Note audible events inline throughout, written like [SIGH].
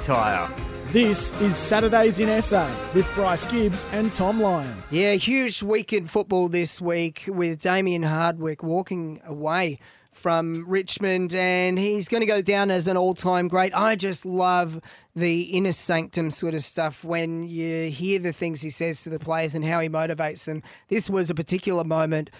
Tire. This is Saturdays in SA with Bryce Gibbs and Tom Lyon. Yeah, huge week in football this week with Damien Hardwick walking away from Richmond and he's going to go down as an all-time great. I just love the inner sanctum sort of stuff when you hear the things he says to the players and how he motivates them. This was a particular moment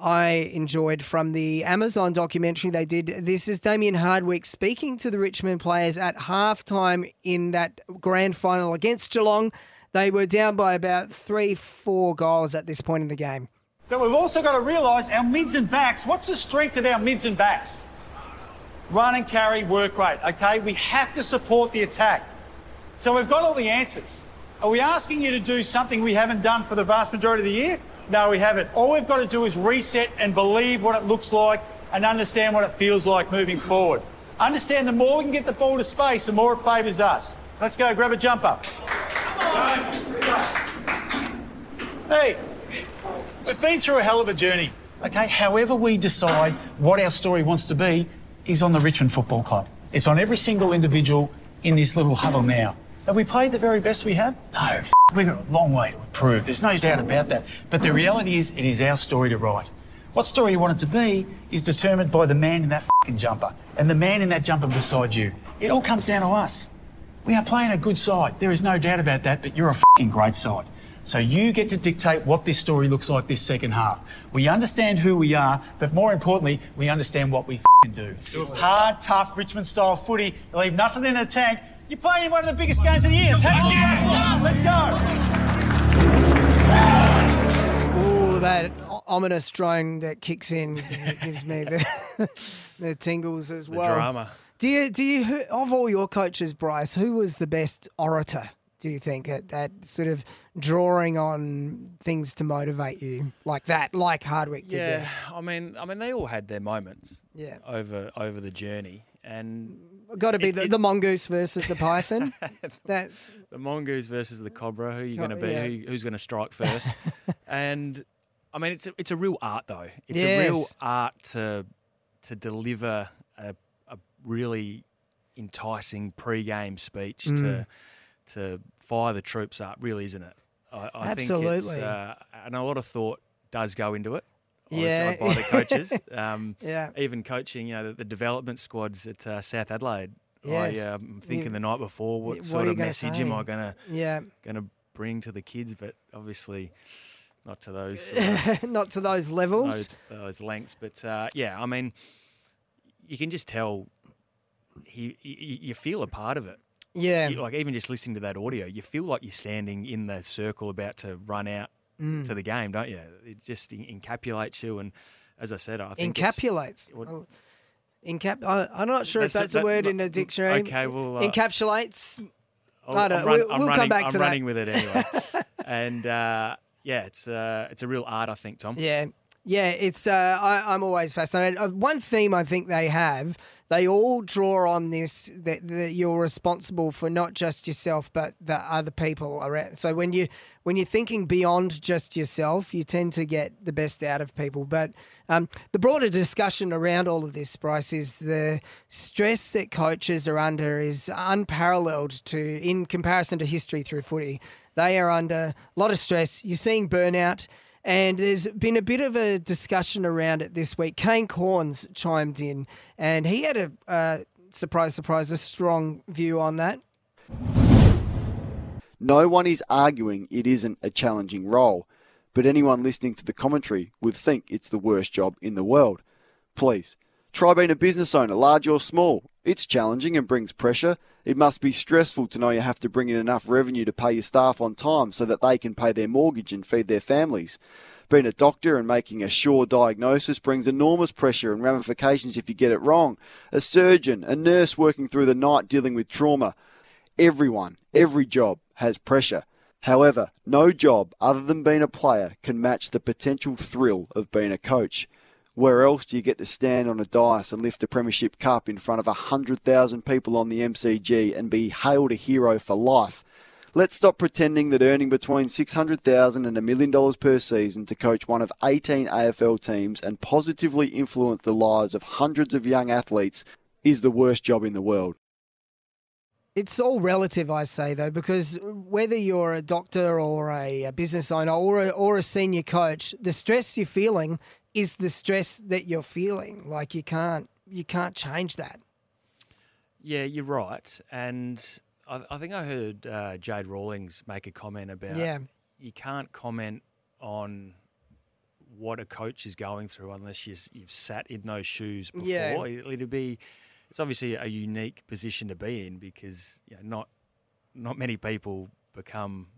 I enjoyed from the Amazon documentary they did. This is Damien Hardwick speaking to the Richmond players at halftime in that grand final against Geelong. They were down by about three, four goals at this point in the game. But we've also got to realise our mids and backs. What's the strength of our mids and backs? Run and carry, work rate. Okay, we have to support the attack. So we've got all the answers. Are we asking you to do something we haven't done for the vast majority of the year? No, we haven't. All we've got to do is reset and believe what it looks like and understand what it feels like moving forward. Understand the more we can get the ball to space, the more it favours us. Let's go, grab a jumper. Hey, we've been through a hell of a journey. Okay, however we decide what our story wants to be is on the Richmond Football Club. It's on every single individual in this little huddle now. Have we played the very best we have? No, f- we've got a long way to improve. There's no doubt about that. But the reality is, it is our story to write. What story you want it to be is determined by the man in that fing jumper and the man in that jumper beside you. It all comes down to us. We are playing a good side. There is no doubt about that, but you're a fing great side. So you get to dictate what this story looks like this second half. We understand who we are, but more importantly, we understand what we fing do. Hard, tough, Richmond style footy. You leave nothing in the tank. You're playing in one of the biggest games of the year. It's happening. Let's go. Ooh, that ominous drone that kicks in gives me the, [LAUGHS] the tingles as The well. drama. Do you do you of all your coaches, Bryce, who was the best orator? Do you think at that sort of drawing on things to motivate you like that, like Hardwick did? Yeah, there? I mean, I mean, they all had their moments. Yeah. Over over the journey, and Got to be It- the, it- the mongoose versus the python. [LAUGHS] That's the mongoose versus the cobra. Who are you going to be? yeah. Who, who's going to strike first? [LAUGHS] and I mean, it's a, it's a real art though. It's a real art to to deliver a, a really enticing pre-game speech Mm. to to fire the troops up. Really, isn't it? I, I think it's Absolutely. uh, and a lot of thought does go into it. Yeah. By the coaches. [LAUGHS] Um, yeah. even coaching, you know, the, the development squads at uh, South Adelaide. Yes. I um, thinking You- the night before, what what sort of message am I say? gonna Yeah. gonna bring to the kids? But obviously, not to those uh, [LAUGHS] Not to those levels. those, those lengths. But uh, yeah, I mean, you can just tell he, you, you feel a part of it. Yeah. You- like even just listening to that audio, you feel like you're standing in the circle about to run out Mm. to the game, don't you? It just encapsulates you. And as I said, I think Encapsulates. what- Oh, Encap. I, I'm not sure if That's- that's a that- word in a dictionary. okay, well, uh, encapsulates. I'll- I don't- run- we'll- we'll come back I'm to that. running with it anyway. [LAUGHS] and uh, yeah, it's uh, it's a real art, I think, Tom. Yeah, yeah. It's. Uh, I, I'm always fascinated. Uh, one theme I think they have. They all draw on this that, that you're responsible for not just yourself but the other people around. So when you when you're thinking beyond just yourself, you tend to get the best out of people. But um, the broader discussion around all of this, Bryce, is the stress that coaches are under is unparalleled to in comparison to history through footy. They are under a lot of stress. You're seeing burnout. And there's been a bit of a discussion around it this week. Kane Cornes chimed in, and he had a uh, surprise, surprise, a strong view on that. No one is arguing it isn't a challenging role, but anyone listening to the commentary would think it's the worst job in the world. Please, try being a business owner, large or small. It's challenging and brings pressure. It must be stressful to know you have to bring in enough revenue to pay your staff on time so that they can pay their mortgage and feed their families. Being a doctor and making a sure diagnosis brings enormous pressure and ramifications if you get it wrong. A surgeon, a nurse working through the night dealing with trauma. Everyone, every job has pressure. However, no job other than being a player can match the potential thrill of being a coach. Where else do you get to stand on a dais and lift a Premiership Cup in front of 100,000 people on the MCG and be hailed a hero for life? Let's stop pretending that earning between 600,000 and a million dollars per season to coach one of 18 AFL teams and positively influence the lives of hundreds of young athletes is the worst job in the world. It's all relative, I say, though, because whether you're a doctor or a, a business owner or a, or a senior coach, the stress you're feeling is the stress that you're feeling. Like you can't you can't change that. Yeah, you're right, and I, I think I heard uh, Jade Rawlings make a comment about Yeah. you can't comment on what a coach is going through unless you, you've sat in those shoes before. Yeah. It, it'd be it's obviously a unique position to be in because you know, not not many people become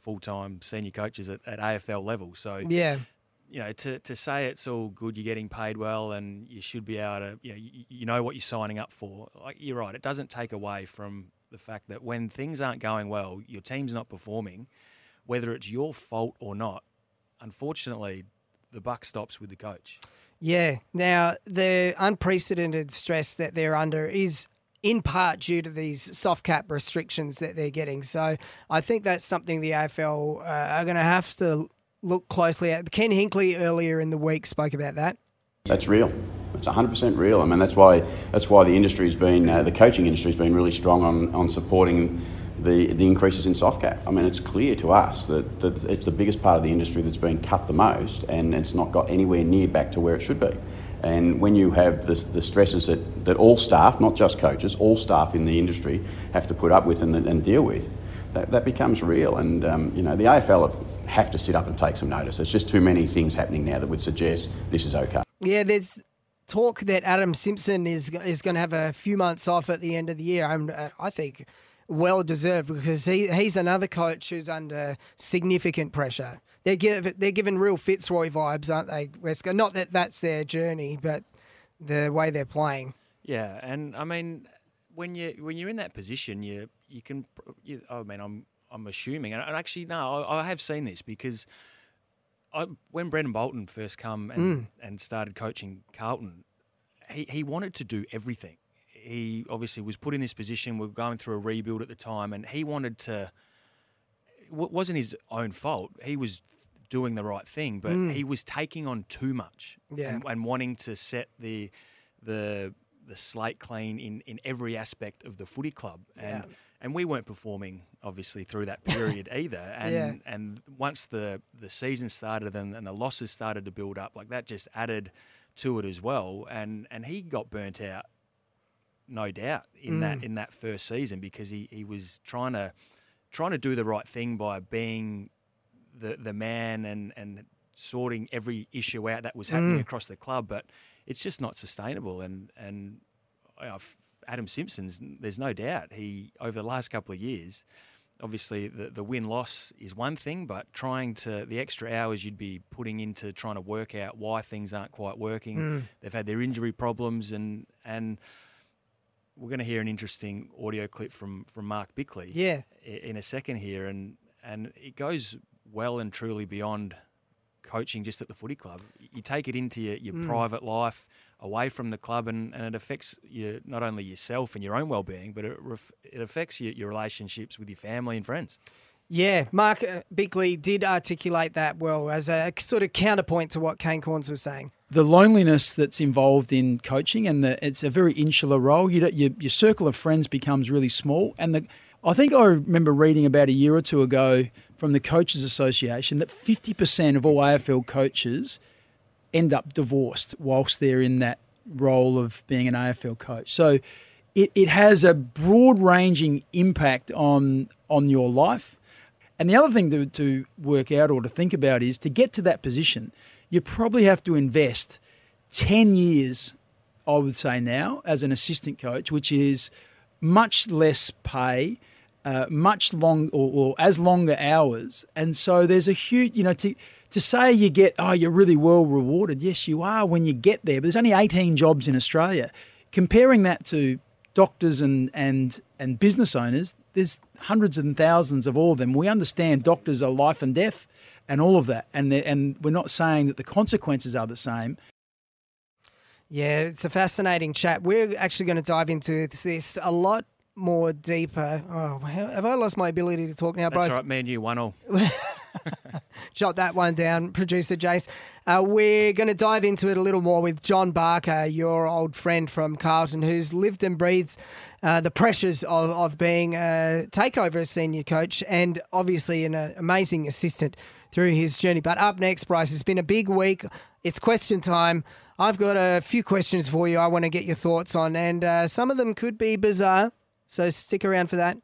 full time senior coaches at, at AFL level. So Yeah. You know, to, to say it's all good, you're getting paid well, and you should be able to, you know, you, you know what you're signing up for. Like you're right, it doesn't take away from the fact that when things aren't going well, your team's not performing, whether it's your fault or not. Unfortunately, the buck stops with the coach. Yeah. Now, the unprecedented stress that they're under is in part due to these soft cap restrictions that they're getting. So I think that's something the AFL uh, are going to have to look closely at. Ken Hinkley earlier in the week spoke about that. That's real. It's 100% real. I mean, that's why that's why the industry's been uh, the coaching industry's been really strong on, on supporting the the increases in soft cap. I mean, it's clear to us that, that it's the biggest part of the industry that's been cut the most, and it's not got anywhere near back to where it should be. And when you have the, the stresses that, that all staff, not just coaches, all staff in the industry have to put up with and, and deal with, that, that becomes real. And, um, you know, the AFL have, have to sit up and take some notice. There's just too many things happening now that would suggest this is okay. Yeah, there's talk that Adam Simpson is is going to have a few months off at the end of the year. I'm, uh, I think well deserved because he he's another coach who's under significant pressure. They're give, they're given real Fitzroy vibes, aren't they, Wesker? Not that that's their journey, but the way they're playing. Yeah, and I mean, when you when you're in that position, you you can. You, I mean, I'm I'm assuming, and actually, no, I, I have seen this because I, when Brendon Bolton first come and, mm. and started coaching Carlton, he he wanted to do everything. He obviously was put in this position. We were going through a rebuild at the time, and he wanted to. It wasn't his own fault. He was doing the right thing, but mm. he was taking on too much Yeah. and, and wanting to set the the the slate clean in, in every aspect of the footy club. And Yeah. And we weren't performing obviously through that period [LAUGHS] either. And Yeah. and once the the season started and, and the losses started to build up, like that just added to it as well. And and he got burnt out, no doubt, in Mm. that in that first season because he, he was trying to trying to do the right thing by being the the man and and sorting every issue out that was happening Mm. across the club, but it's just not sustainable. And and f- Adam Simpson's, there's no doubt he over the last couple of years, obviously the the win loss is one thing, but trying to the extra hours you'd be putting into trying to work out why things aren't quite working. Mm. They've had their injury problems and and. We're going to hear an interesting audio clip from, from Mark Bickley Yeah. in a second here, and and it goes well and truly beyond coaching just at the footy club. You take it into your, your private life, away from the club, and, and it affects you not only yourself and your own well being, but it ref, it affects your, your relationships with your family and friends. Yeah, Mark uh, Bickley did articulate that well as a sort of counterpoint to what Kane Cornes was saying. the loneliness that's involved in coaching, and the, it's a very insular role. You, don't- your, your circle of friends becomes really small, and the I think I remember reading about a year or two ago from the Coaches Association that fifty percent of all AFL coaches end up divorced whilst they're in that role of being an AFL coach. So it, it has a broad ranging impact on on your life. And the other thing to, to work out or to think about is to get to that position, you probably have to invest 10 years, I would say now, as an assistant coach, which is much less pay, uh, much long or, or as longer hours. And so there's a huge, you know, to, to say you get, oh, you're really well rewarded. Yes, you are when you get there, but there's only 18 jobs in Australia. Comparing that to doctors and and and business owners. There's hundreds and thousands of all of them. We understand doctors are life and death, and all of that, and and we're not saying that the consequences are the same. Yeah, it's a fascinating chat. We're actually going to dive into this a lot more deeper. Oh, have I lost my ability to talk now, That's Bryce? right, man. You one all. [LAUGHS] Jot that one down, producer Jace. Uh, we're going to dive into it a little more with John Barker, your old friend from Carlton, who's lived and breathed uh, the pressures of, of being a takeover senior coach and obviously an uh, amazing assistant through his journey. But up next, Bryce, it's been a big week. It's question time. I've got a few questions for you I want to get your thoughts on, and uh, some of them could be bizarre. So stick around for that.